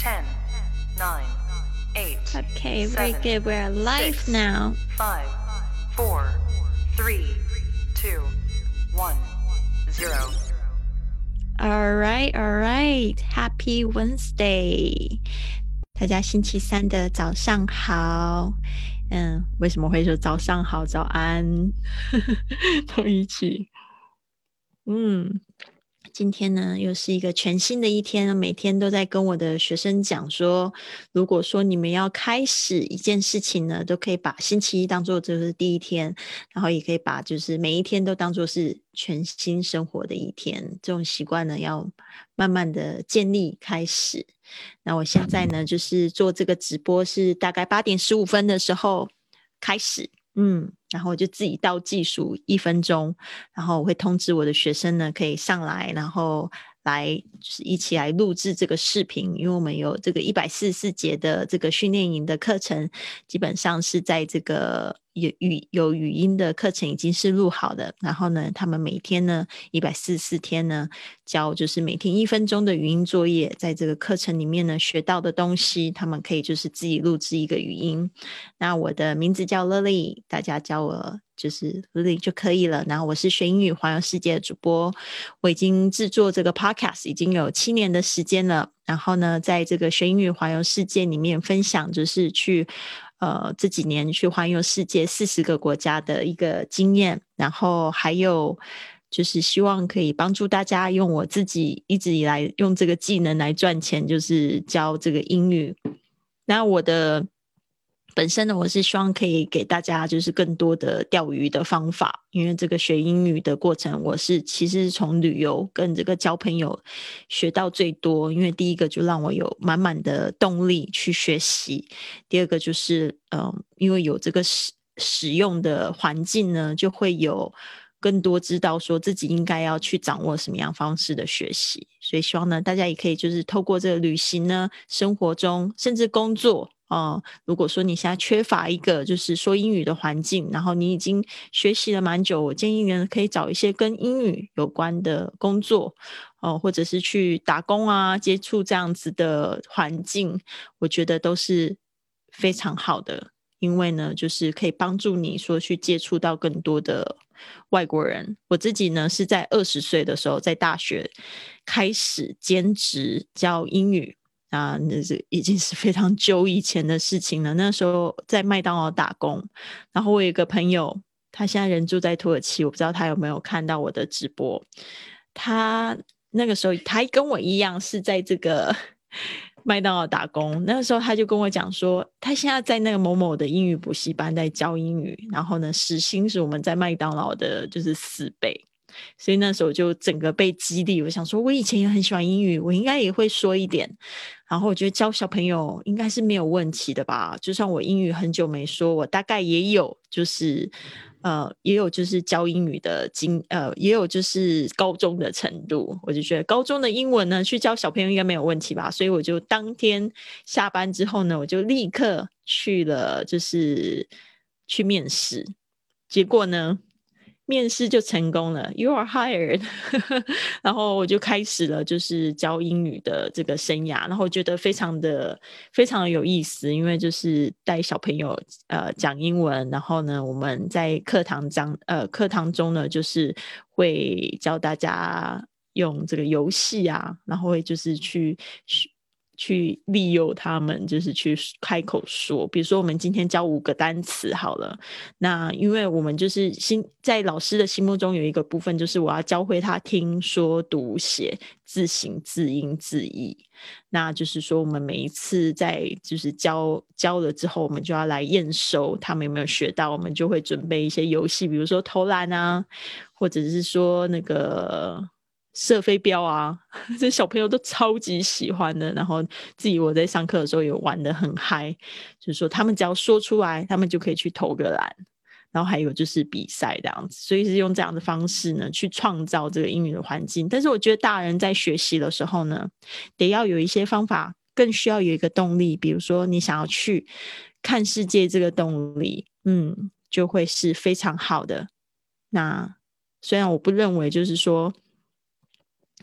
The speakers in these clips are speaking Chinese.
10, 9, 8. Okay, very seven, good. We're live six, now. 5, 4, 3, 2, 1, 0. All right, all right. Happy Wednesday. 大家星期三的早上好。嗯，为什么会说早上好、早安都一起？嗯， 今天呢又是一个全新的一天，每天都在跟我的学生讲说，如果说你们要开始一件事情呢，都可以把星期一当做就是第一天，然后也可以把就是每一天都当做是全新生活的一天。这种习惯呢，要慢慢的建立开始。那我现在呢，就是做这个直播是大概八点十五分的时候开始，嗯，然后我就自己倒计数一分钟，然后我会通知我的学生呢可以上来，然后来就是一起来录制这个视频，因为我们有这个一百四十四节的这个训练营的课程，基本上是在这个有语有语音的课程已经是录好的，然后呢，他们每天呢一百四十四天呢教就是每天一分钟的语音作业，在这个课程里面呢学到的东西，他们可以就是自己录制一个语音。那我的名字叫 Lily，大家叫我就是 Lily 就可以了。然后我是学英语环游世界的主播，我已经制作这个 Podcast 已经有七年的时间了。然后呢，在这个学英语环游世界里面分享，就是去呃这几年去环游世界四十个国家的一个经验，然后还有就是希望可以帮助大家用我自己一直以来用这个技能来赚钱，就是教这个英语。那我的本身呢，我是希望可以给大家就是更多的钓鱼的方法，因为这个学英语的过程，我是其实是从旅游跟这个交朋友学到最多。因为第一个就让我有满满的动力去学习，第二个就是嗯，因为有这个使使用的环境呢，就会有更多知道说自己应该要去掌握什么样方式的学习。所以希望呢，大家也可以就是透过这个旅行呢，生活中甚至工作。哦，如果说你现在缺乏一个就是说英语的环境，然后你已经学习了蛮久，我建议呢可以找一些跟英语有关的工作，哦，或者是去打工啊，接触这样子的环境，我觉得都是非常好的，因为呢，就是可以帮助你说去接触到更多的外国人。我自己呢是在二十岁的时候在大学开始兼职教英语。啊，那是已经是非常久以前的事情了。那时候在麦当劳打工，然后我有一个朋友，他现在人住在土耳其，我不知道他有没有看到我的直播。他那个时候，他跟我一样是在这个 麦当劳打工。那个时候他就跟我讲说，他现在在那个某某的英语补习班在教英语，然后呢，时薪是我们在麦当劳的就是四倍。所以那时候就整个被激励，我想说，我以前也很喜欢英语，我应该也会说一点。然后我觉得教小朋友应该是没有问题的吧。就算我英语很久没说，我大概也有就是呃，也有就是教英语的经呃，也有就是高中的程度。我就觉得高中的英文呢，去教小朋友应该没有问题吧。所以我就当天下班之后呢，我就立刻去了，就是去面试。结果呢？面试就成功了，You are hired。然后我就开始了，就是教英语的这个生涯。然后觉得非常的非常的有意思，因为就是带小朋友呃讲英文。然后呢，我们在课堂讲呃课堂中呢，就是会教大家用这个游戏啊，然后会就是去。去利诱他们，就是去开口说。比如说，我们今天教五个单词好了。那因为我们就是心在老师的心目中有一个部分，就是我要教会他听说读写字形字音字义。那就是说，我们每一次在就是教教了之后，我们就要来验收他们有没有学到。我们就会准备一些游戏，比如说投篮啊，或者是说那个。射飞镖啊，这小朋友都超级喜欢的。然后自己我在上课的时候也玩的很嗨，就是说他们只要说出来，他们就可以去投个篮。然后还有就是比赛这样子，所以是用这样的方式呢去创造这个英语的环境。但是我觉得大人在学习的时候呢，得要有一些方法，更需要有一个动力。比如说你想要去看世界，这个动力，嗯，就会是非常好的。那虽然我不认为就是说。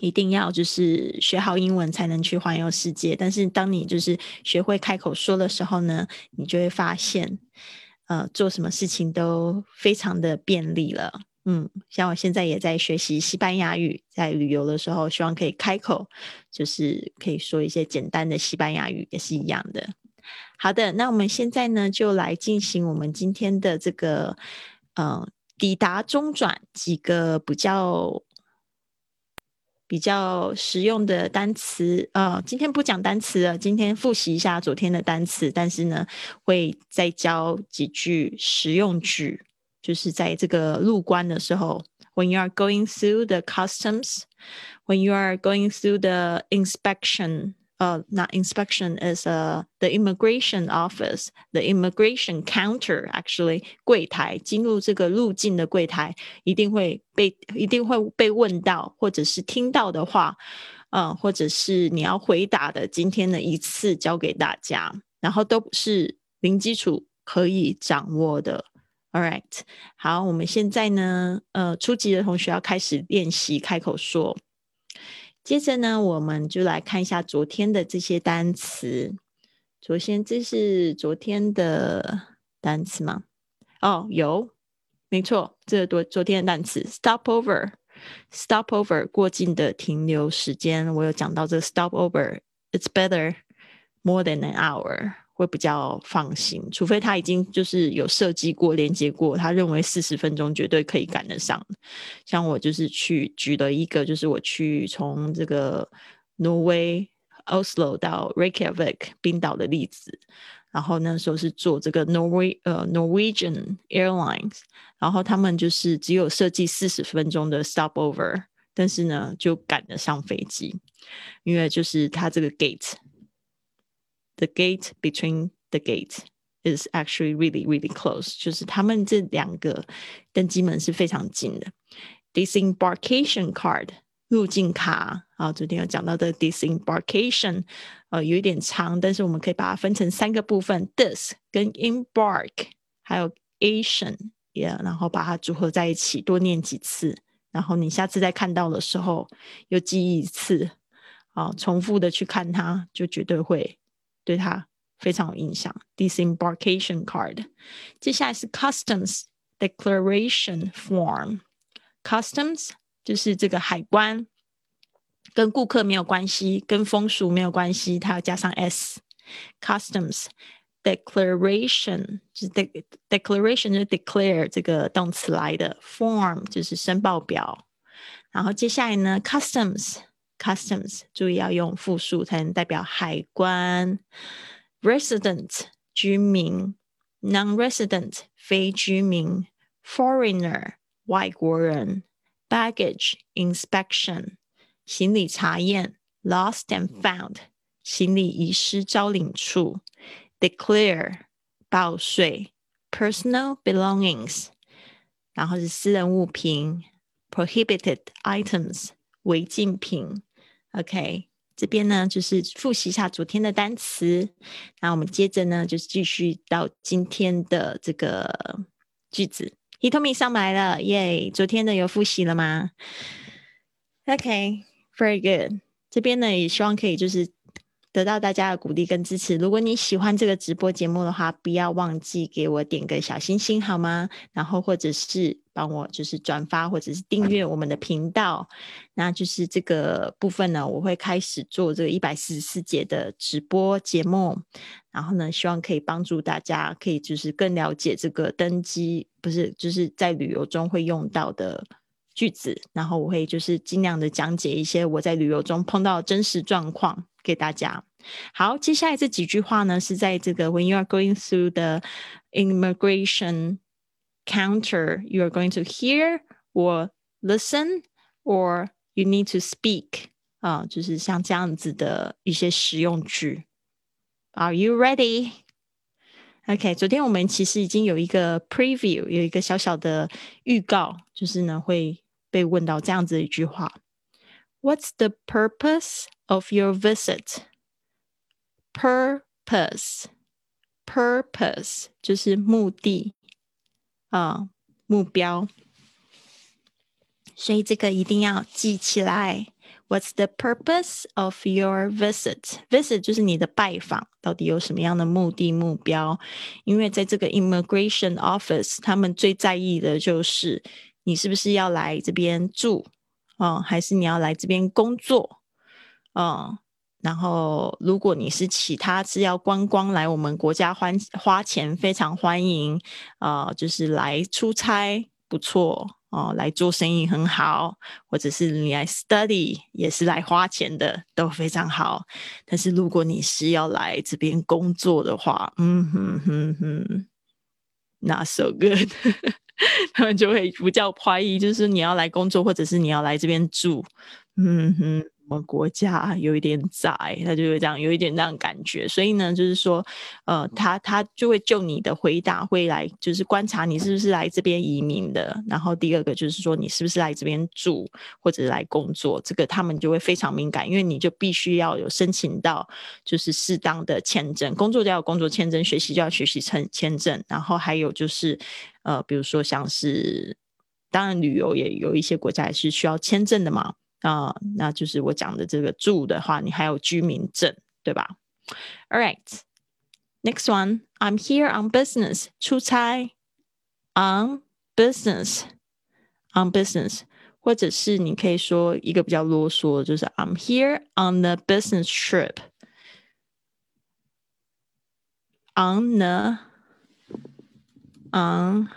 一定要就是学好英文才能去环游世界。但是当你就是学会开口说的时候呢，你就会发现，呃，做什么事情都非常的便利了。嗯，像我现在也在学习西班牙语，在旅游的时候，希望可以开口，就是可以说一些简单的西班牙语，也是一样的。好的，那我们现在呢，就来进行我们今天的这个，呃，抵达中转几个比较。比较实用的单词，呃，今天不讲单词了，今天复习一下昨天的单词，但是呢，会再教几句实用句，就是在这个入关的时候，when you are going through the customs，when you are going through the inspection。呃，not inspection is uh the immigration office, the immigration counter actually 柜台进入这个入境的柜台，一定会被一定会被问到，或者是听到的话，嗯，或者是你要回答的，今天的一次教给大家，然后都是零基础可以掌握的。All right，好，我们现在呢，呃，初级的同学要开始练习开口说。接着呢，我们就来看一下昨天的这些单词。昨天这是昨天的单词吗？哦，有，没错，这昨昨天的单词 stopover，stopover 过境的停留时间，我有讲到这个 stopover，it's better more than an hour。会比较放心，除非他已经就是有设计过、连接过，他认为四十分钟绝对可以赶得上。像我就是去举了一个，就是我去从这个挪威 Oslo 到 Reykjavik 冰岛的例子，然后那时候是坐这个 Norway 呃 Norwegian Airlines，然后他们就是只有设计四十分钟的 stopover，但是呢就赶得上飞机，因为就是它这个 gate。the gate between the gate is actually really really close，就是他们这两个登机门是非常近的。disembarkation card 入境卡啊，昨天有讲到的 disembarkation，呃，有一点长，但是我们可以把它分成三个部分：dis 跟 embark，还有 ation，也然后把它组合在一起，多念几次，然后你下次再看到的时候又记忆一次，啊，重复的去看它，就绝对会。 对他非常有印象。Disembarkation card，接下来是 Customs Declaration Form。Customs 就是这个海关，跟顾客没有关系，跟风俗没有关系，它要加上 s。Customs Declaration 就是 Declaration 就是 declare 这个动词来的，Form 就是申报表。然后接下来呢，Customs。 Customs 注意要用复数才能代表海关。Resident 居民，non-resident 非居民，foreigner 外国人，baggage inspection 行李查验，lost and found 行李遗失招领处，declare 报税，personal belongings 然后是私人物品，prohibited items 违禁品。 OK，这边呢就是复习一下昨天的单词，那我们接着呢就是继续到今天的这个句子。Hitomi 上来了，耶！昨天的有复习了吗？OK，very good。这边呢也希望可以就是。得到大家的鼓励跟支持。如果你喜欢这个直播节目的话，不要忘记给我点个小星星好吗？然后或者是帮我就是转发或者是订阅我们的频道。那就是这个部分呢，我会开始做这个一百四十四节的直播节目。然后呢，希望可以帮助大家，可以就是更了解这个登机，不是就是在旅游中会用到的句子。然后我会就是尽量的讲解一些我在旅游中碰到真实状况。给大家好，接下来这几句话呢，是在这个 When you are going through the immigration counter, you are going to hear or listen, or you need to speak 啊，就是像这样子的一些实用句。Are you ready? OK，昨天我们其实已经有一个 preview，有一个小小的预告，就是呢会被问到这样子的一句话。What's the purpose of your visit? Purpose, purpose 就是目的啊，目标。所以这个一定要记起来。What's the purpose of your visit? Visit 就是你的拜访，到底有什么样的目的目标？因为在这个 immigration office，他们最在意的就是你是不是要来这边住，嗯，还是你要来这边工作，嗯。然后，如果你是其他是要观光来我们国家花花钱，非常欢迎，呃，就是来出差不错哦，来做生意很好，或者是你来 study 也是来花钱的，都非常好。但是如果你是要来这边工作的话，嗯哼哼哼，not so good，他们就会不叫怀疑，就是你要来工作，或者是你要来这边住，嗯哼。我们国家有一点窄，他就会这样，有一点那样感觉。所以呢，就是说，呃，他他就会就你的回答会来，就是观察你是不是来这边移民的。然后第二个就是说，你是不是来这边住或者来工作，这个他们就会非常敏感，因为你就必须要有申请到就是适当的签证，工作就要工作签证，学习就要学习签签证。然后还有就是，呃，比如说像是，当然旅游也有一些国家也是需要签证的嘛。啊，那就是我讲的这个住的话，你还有居民证，对吧？All right, next one. I'm here on business. 出差 on business on business，或者是你可以说一个比较啰嗦，就是 I'm here on the business trip. On the on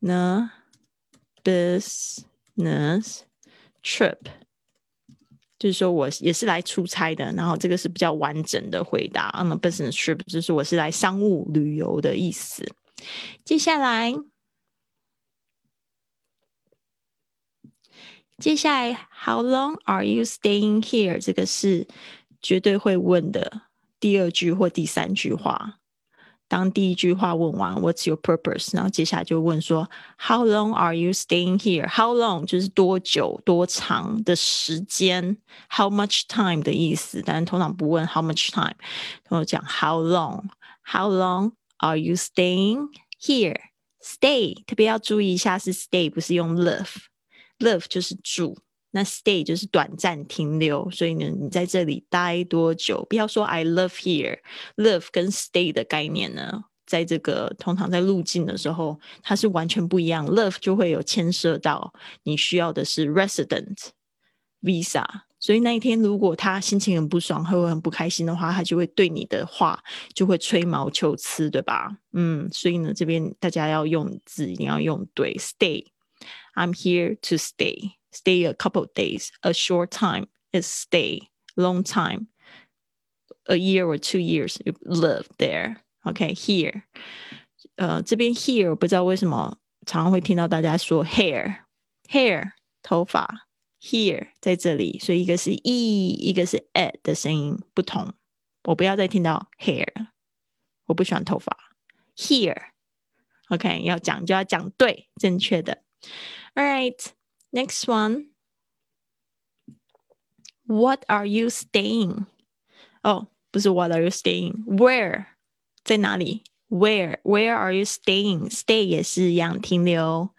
the business Trip，就是说我也是来出差的，然后这个是比较完整的回答。On a business trip，就是我是来商务旅游的意思。接下来，接下来，How long are you staying here？这个是绝对会问的第二句或第三句话。当第一句话问完，What's your purpose？然后接下来就问说，How long are you staying here？How long 就是多久、多长的时间，How much time 的意思。但通常不问 How much time，通常讲 How long？How long are you staying here？Stay 特别要注意一下是 stay，不是用 live，live 就是住。 那 stay 就是短暂停留，所以呢，你在这里待多久？不要说 I love here，love 跟 stay 的概念呢，在这个通常在入境的时候，它是完全不一样。Love 就会有牵涉到你需要的是 resident visa，所以那一天如果他心情很不爽，会很不开心的话，他就会对你的话就会吹毛求疵，对吧？嗯，所以呢，这边大家要用字一定要用对，stay，I'm here to stay。stay a couple of days. A short time is stay. Long time, a year or two years, you live there. Okay, here. 呃，这边 here 我不知道为什么常常会听到大家说 hair hair 头发 here 在这里，所以一个是 e，一个是 at 的声音不同。我不要再听到 hair，我不喜欢头发 here。OK，要讲就要讲对正确的。All right。 Next one. What are you staying? 哦，不是 What are you staying? Where 在哪里？Where Where are you staying? Stay 也是一样停留，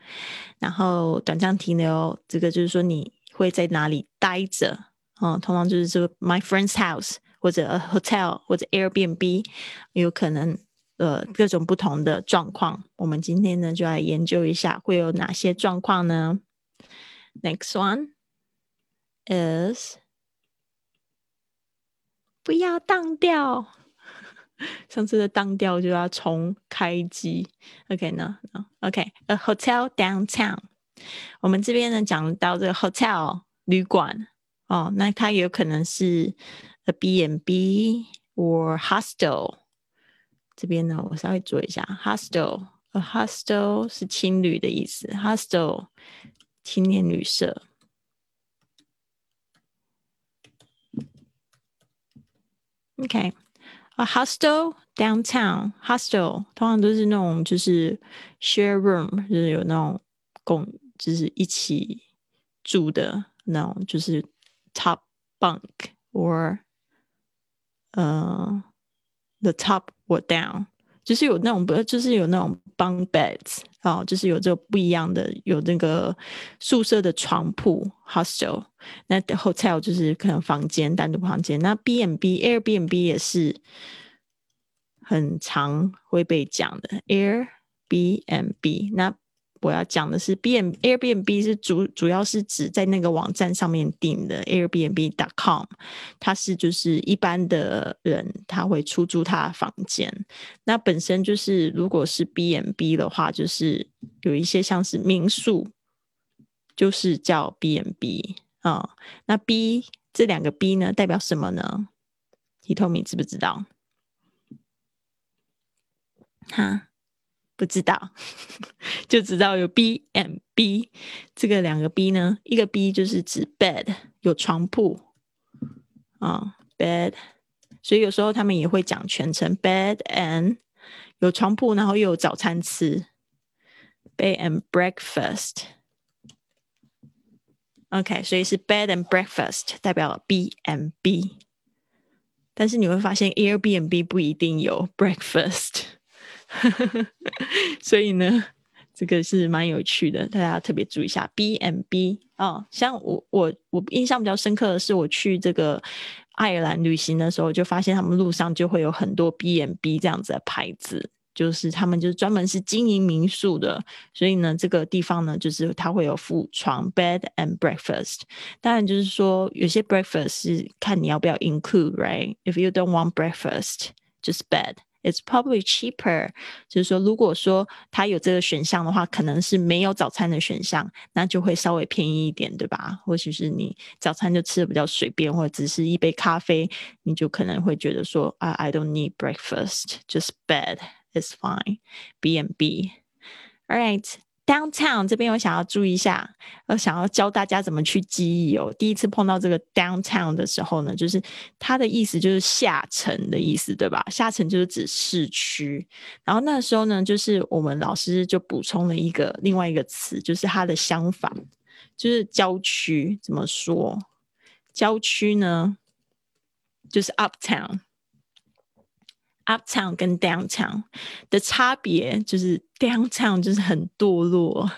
然后短暂停留，这个就是说你会在哪里待着？嗯，通常就是说 My friend's house 或者 a hotel 或者 Airbnb，有可能呃各种不同的状况。我们今天呢就来研究一下会有哪些状况呢 ？Next one is 不要当掉，上次的当掉就要重开机。OK 呢？OK，a hotel downtown。我们这边呢讲到这个 hotel 旅馆哦，那它有可能是 a B and B or hostel。这边呢，我稍微做一下 hostel，a hostel 是青旅的意思，hostel。 青年旅社，OK，a hostel downtown hostel 通常都是那种就是 share room，就是有那种共就是一起住的那种，就是 top bunk or 呃 the top or down。就是有那种不，就是有那种 bunk beds 哦，就是有这个不一样的，有那个宿舍的床铺 hostel，那 hotel 就是可能房间单独房间，那 B and B Airbnb 也是很常会被讲的 Airbnb 那。我要讲的是，B M Airbnb 是主主要是指在那个网站上面订的 Airbnb.com，它是就是一般的人他会出租他的房间。那本身就是如果是 B M B 的话，就是有一些像是民宿，就是叫 B M B 啊。那 B 这两个 B 呢，代表什么呢？提透明知不知道？哈？不知道，就知道有 B and B 这个两个 B 呢，一个 B 就是指 bed 有床铺啊，bed，所以有时候他们也会讲全称 bed and 有床铺，然后又有早餐吃，bed and breakfast。OK，所以是 bed and breakfast 代表 B and B，但是你会发现 Airbnb 不一定有 breakfast。所以呢，这个是蛮有趣的，大家特别注意一下。B M B 啊，像我我我印象比较深刻的是，我去这个爱尔兰旅行的时候，就发现他们路上就会有很多 B M B 这样子的牌子，就是他们就是专门是经营民宿的。所以呢，这个地方呢，就是它会有附床 bed and breakfast。当然，就是说有些 breakfast 是看你要不要 include，right？If you don't want breakfast，just bed。It's probably cheaper，就是说，如果说它有这个选项的话，可能是没有早餐的选项，那就会稍微便宜一点，对吧？或许是你早餐就吃的比较随便，或者只是一杯咖啡，你就可能会觉得说啊，I don't need breakfast，just bed is fine。B and B，all right。Downtown 这边我想要注意一下，我想要教大家怎么去记忆哦。第一次碰到这个 Downtown 的时候呢，就是它的意思就是下沉的意思，对吧？下沉就是指市区。然后那时候呢，就是我们老师就补充了一个另外一个词，就是它的相反，就是郊区。怎么说？郊区呢，就是 Uptown。Uptown 跟 Downtown 的差别就是 Downtown 就是很堕落，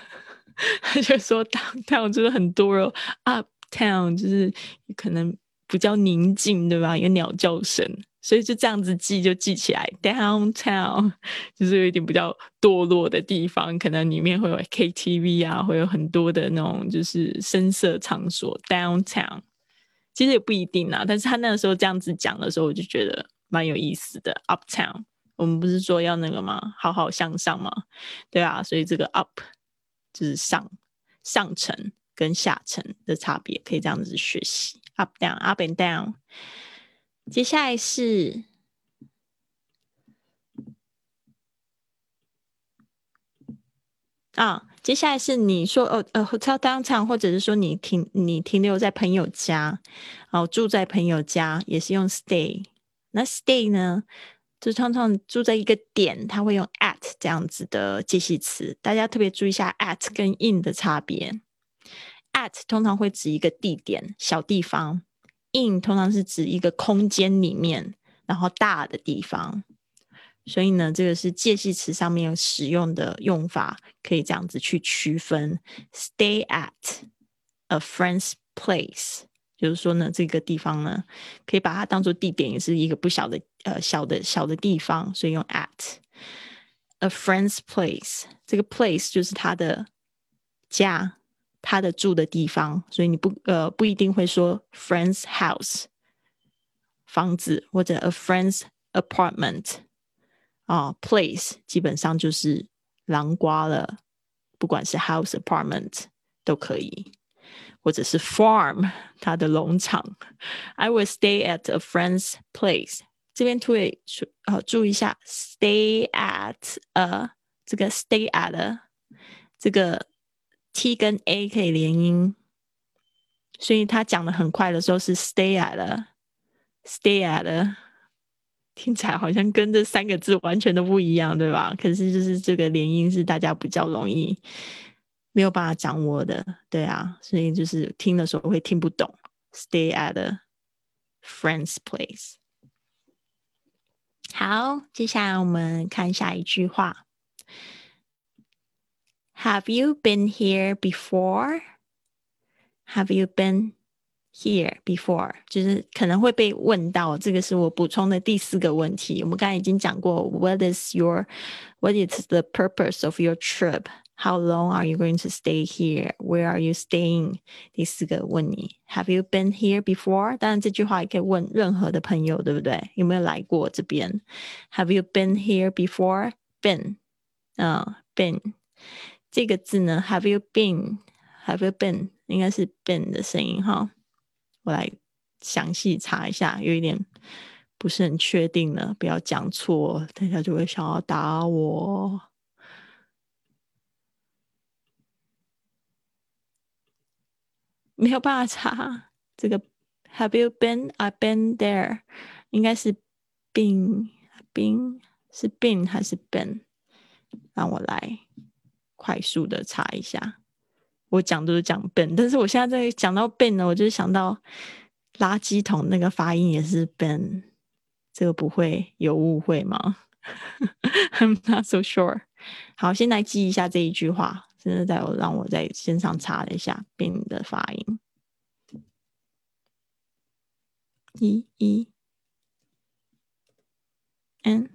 他 就说 Downtown 就是很堕落，Uptown 就是可能比较宁静，对吧？有鸟叫声，所以就这样子记就记起来。Downtown 就是有一点比较堕落的地方，可能里面会有 KTV 啊，会有很多的那种就是声色场所。Downtown 其实也不一定啊，但是他那个时候这样子讲的时候，我就觉得。蛮有意思的，Uptown，我们不是说要那个吗？好好向上吗？对啊，所以这个 Up 就是上上层跟下层的差别，可以这样子学习。Up down，Up and down。接下来是啊，接下来是你说哦呃，Hotel downtown，或者是说你停你停留在朋友家，然哦住在朋友家，也是用 stay。那 stay 呢，就常常住在一个点，它会用 at 这样子的介系词，大家特别注意一下 at 跟 in 的差别。at 通常会指一个地点、小地方，in 通常是指一个空间里面，然后大的地方。所以呢，这个是介系词上面使用的用法，可以这样子去区分：stay at a friend's place。就是说呢，这个地方呢，可以把它当做地点，也是一个不小的呃小的小的地方，所以用 at a friend's place。这个 place 就是他的家，他的住的地方，所以你不呃不一定会说 friend's house 房子或者 a friend's apartment 啊，place 基本上就是狼瓜了，不管是 house apartment 都可以。或者是 farm 它的农场。I will stay at a friend's place。这边特别呃注意一下，stay at a 这个 stay at 这个 t 跟 a 可以连音，所以他讲的很快的时候是 stay at stay at，听起来好像跟这三个字完全都不一样，对吧？可是就是这个连音是大家比较容易。没有办法掌握的，对啊，所以就是听的时候会听不懂。Stay at a friend's place。 好，接下来我们看下一句话。Have you been here before? Have you been here before？就是可能会被问到，这个是我补充的第四个问题。我们刚才已经讲过，What is your What is the purpose of your trip? How long are you going to stay here? Where are you staying? 第四个问你，Have you been here before？当然这句话也可以问任何的朋友，对不对？有没有来过这边？Have you been here before? Been，嗯，been 这个字呢？Have you been？Have you been？应该是 been 的声音哈。我来详细查一下，有一点不是很确定了，不要讲错，等下就会想要打我。没有办法查这个。Have you been? I've been there。应该是 been，been 是 been 还是 been？让我来快速的查一下。我讲都是讲 been，但是我现在在讲到 been 呢，我就是想到垃圾桶那个发音也是 been，这个不会有误会吗？I'm not so sure。好，先来记一下这一句话。真的在我让我在线上查了一下 “bin” 的发音，一一 n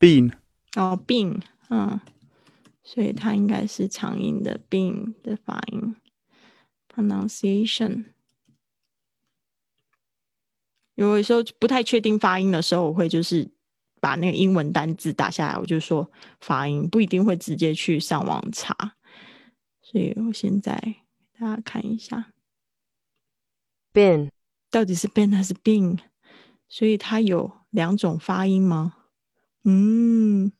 bin 哦，bin，嗯，所以它应该是长音的 “bin” 的发音。Pronunciation。有的时候不太确定发音的时候，我会就是把那个英文单字打下来，我就说发音，不一定会直接去上网查。所以我现在给大家看一下，bin 到底是 bin 还是 bin？所以它有两种发音吗？嗯，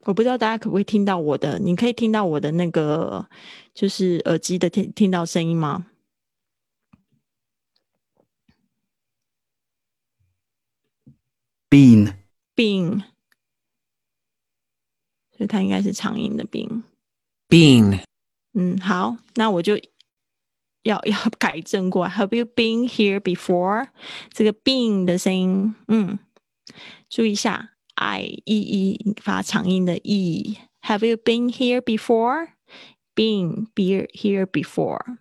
我不知道大家可不可以听到我的？你可以听到我的那个就是耳机的听听到声音吗？Bean，病，所以它应该是长音的 bean。bean, 嗯，好，那我就要要改正过来。Have you been here before？这个 been 的声音，嗯，注意一下，i e e 发长音的 e。Have you been here before？Been be here before。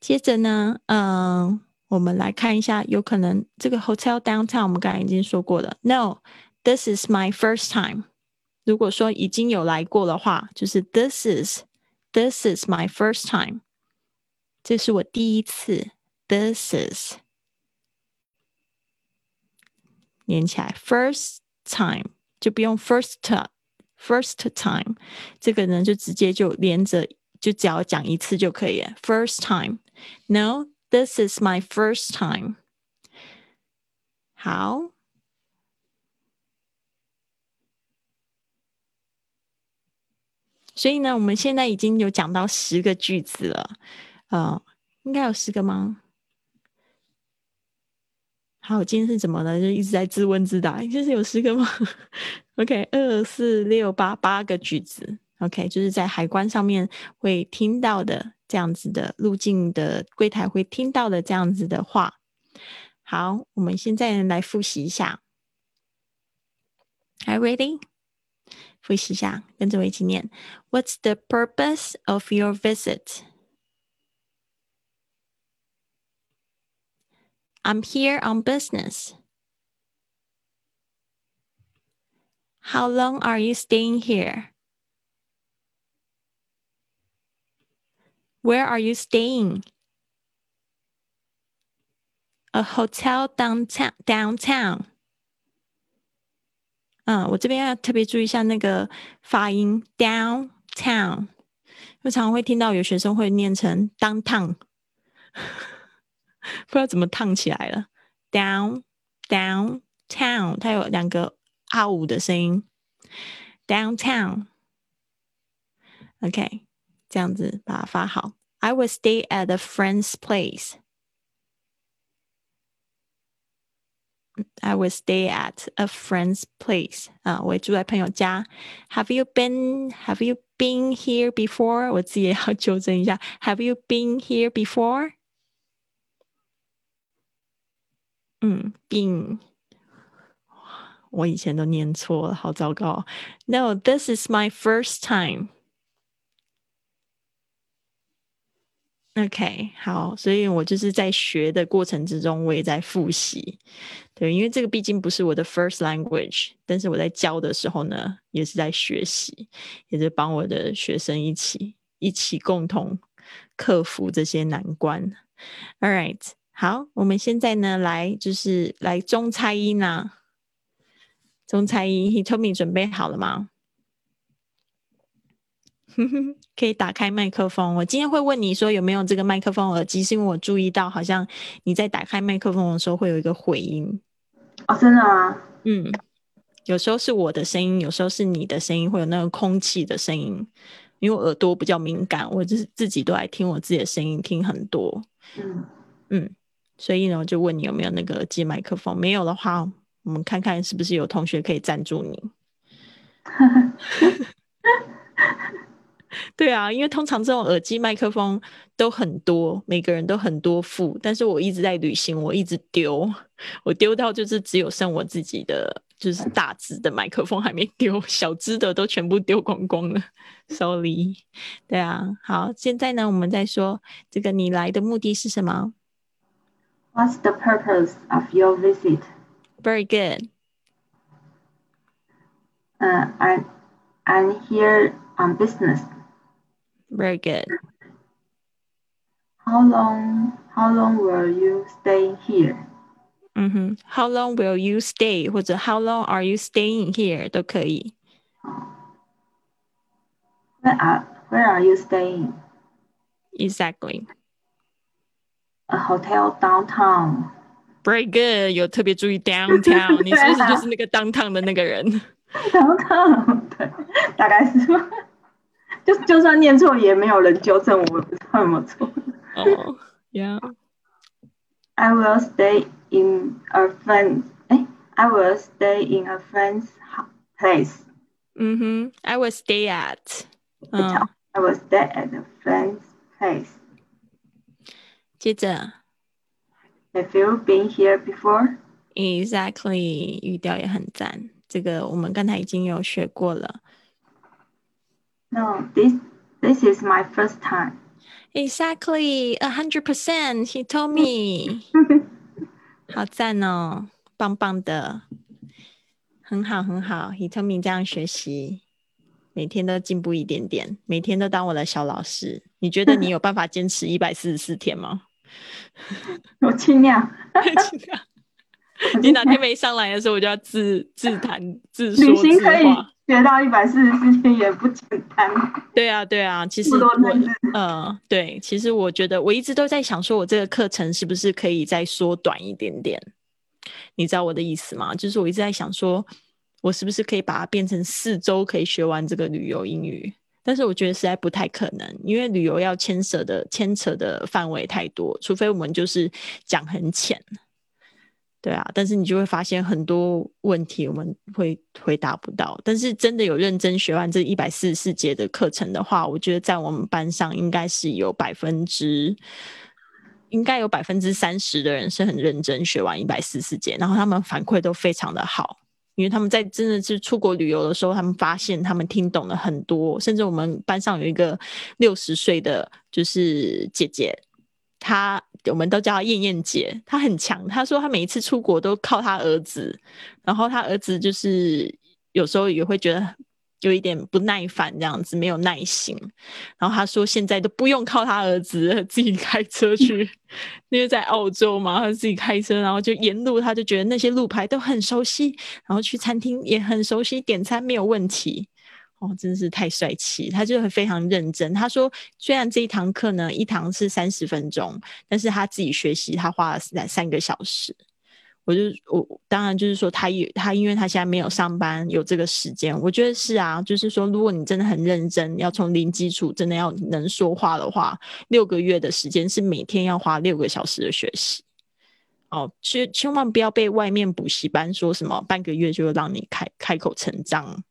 接着呢，嗯、我们来看一下，有可能这个 hotel downtown 我们刚才已经说过了。No，this is my first time。如果说已经有来过的话，就是 this is this is my first time，这是我第一次。This is 连起来，first time 就不用 first first time，这个呢就直接就连着，就只要讲一次就可以了。First time。 This is my first time. 好，所以呢，我们现在已经有讲到十个句子了，呃，应该有十个吗？好，今天是怎么了？就一直在自问自答，就是有十个吗？OK，二四六八八个句子，OK，就是在海关上面会听到的这样子的入境的柜台会听到的这样子的话。好，我们现在来复习一下。Are you ready？复习一下，跟着我一起念。What's the purpose of your visit? I'm here on business. How long are you staying here? Where are you staying? A hotel downtown. Downtown. 嗯，我这边要特别注意一下那个发音，downtown。我常常会听到有学生会念成 downtown，不知道怎么烫起来了。down downtown，它有两个啊五的声音。downtown。OK， 这样子把它发好。I will stay at a friend's place. I will stay at a friend's place 啊，我会住在朋友家。Have you been Have you been here before？我自己也要纠正一下。Have you been here before？嗯，been，我以前都念错了，好糟糕。No, this is my first time. OK，好，所以我就是在学的过程之中，我也在复习。对，因为这个毕竟不是我的 first language，但是我在教的时候呢，也是在学习，也是帮我的学生一起一起共同克服这些难关。All right，好，我们现在呢来就是来中猜音啊，中猜音，He told me 准备好了吗？可以打开麦克风。我今天会问你说有没有这个麦克风耳机，是因为我注意到好像你在打开麦克风的时候会有一个回音。哦，真的吗？嗯，有时候是我的声音，有时候是你的声音，会有那个空气的声音。因为我耳朵比较敏感，我就是自己都爱听我自己的声音，听很多。嗯，嗯，所以呢，我就问你有没有那个耳机麦克风。没有的话，我们看看是不是有同学可以赞助你。对啊，因为通常这种耳机麦克风都很多，每个人都很多副，但是我一直在旅行，我一直丢，我丢到就是只有剩我自己的，就是大只的麦克风还没丢，小只的都全部丢光光了，sorry。对啊，好，现在呢，我们再说这个你来的目的是什么 What's the purpose of your visit?？Very good. 嗯、i I'm here on business. Very good. How long How long will you stay here? 嗯哼，How long will you stay？或者 How long are you staying here 都可以。 Where are Where are you staying? Exactly. A hotel downtown. Very good，有特别注意 downtown，你是不是就是那个 downtown 的那个人？ downtown 对，大概是吧。 就就算念错，也没有人纠正我，我不知道有没有错。哦、yeah， I will stay in a friend. 哎，I will stay in a friend's hou- place. 嗯哼，I will stay at，不巧嗯， I will stay at a friend's place. 接着 Have you been here before? exactly 语调也很赞，这个我们刚才已经有学过了。 No, this this is my first time. Exactly, a hundred percent. He told me. 好赞哦，棒棒的，很好很好。He told me 这样学习，每天都进步一点点，每天都当我的小老师。你觉得你有办法坚持一百四十四天吗？我尽量。你哪天没上来的时候，我就要自自弹自说自话。学到一百四十四天也不简单。对啊，对啊，其实这么多我单字呃，对，其实我觉得我一直都在想，说我这个课程是不是可以再缩短一点点？你知道我的意思吗？就是我一直在想说，我是不是可以把它变成四周可以学完这个旅游英语？但是我觉得实在不太可能，因为旅游要牵涉的牵扯的范围太多，除非我们就是讲很浅。对啊，但是你就会发现很多问题我们会回答不到。但是真的有认真学完这一百四十四节的课程的话，我觉得在我们班上应该是有百分之，应该有百分之三十的人是很认真学完一百四十四节，然后他们反馈都非常的好。因为他们在真的是出国旅游的时候，他们发现他们听懂了很多，甚至我们班上有一个六十岁的就是姐姐，她我们都叫她燕燕姐，她很强。她说她每一次出国都靠她儿子，然后她儿子就是有时候也会觉得有一点不耐烦这样子，没有耐心。然后她说现在都不用靠她儿子，自己开车去，因为在澳洲嘛，她自己开车，然后就沿路她就觉得那些路牌都很熟悉，然后去餐厅也很熟悉，点餐没有问题。哦，真是太帅气！他就会非常认真。他说，虽然这一堂课呢，一堂是三十分钟，但是他自己学习，他花了三三个小时。我就我当然就是说，他也他，因为他现在没有上班，有这个时间。我觉得是啊，就是说，如果你真的很认真，要从零基础，真的要能说话的话，六个月的时间是每天要花六个小时的学习。哦，千千万不要被外面补习班说什么半个月就让你开开口成章，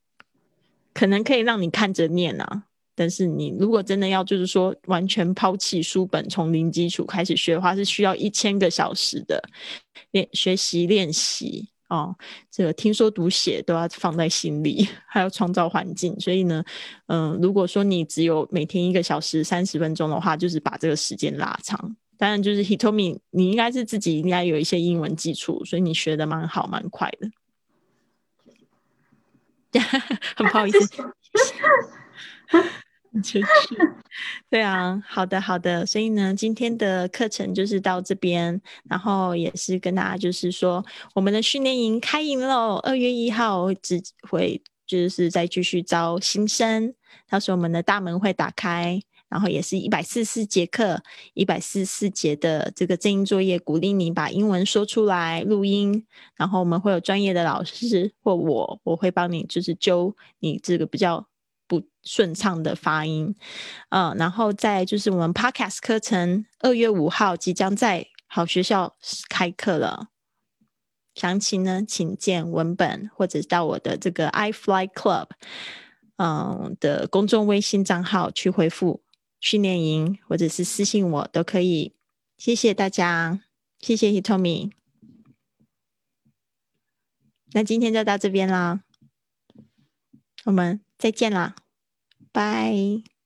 可能可以让你看着念啊，但是你如果真的要就是说完全抛弃书本，从零基础开始学的话，是需要一千个小时的练学习练习哦。这个听说读写都要放在心里，还要创造环境。所以呢，嗯，如果说你只有每天一个小时三十分钟的话，就是把这个时间拉长。当然，就是 Hitomi，你应该是自己应该有一些英文基础，所以你学的蛮好，蛮快的。很不好意思，就是 对啊，好的好的。所以呢，今天的课程就是到这边，然后也是跟大家就是说，我们的训练营开营喽，二月一号只会就是再继续招新生，到时候我们的大门会打开。然后也是一百四十四节课，一百四十四节的这个正音作业，鼓励你把英文说出来，录音。然后我们会有专业的老师或我，我会帮你就是揪你这个比较不顺畅的发音。嗯，然后再就是我们 Podcast 课程，二月五号即将在好学校开课了。详情呢，请见文本或者到我的这个 iFly Club 嗯的公众微信账号去回复。训练营，或者是私信我都可以。谢谢大家，谢谢 Hitomi。那今天就到这边啦，我们再见啦，拜。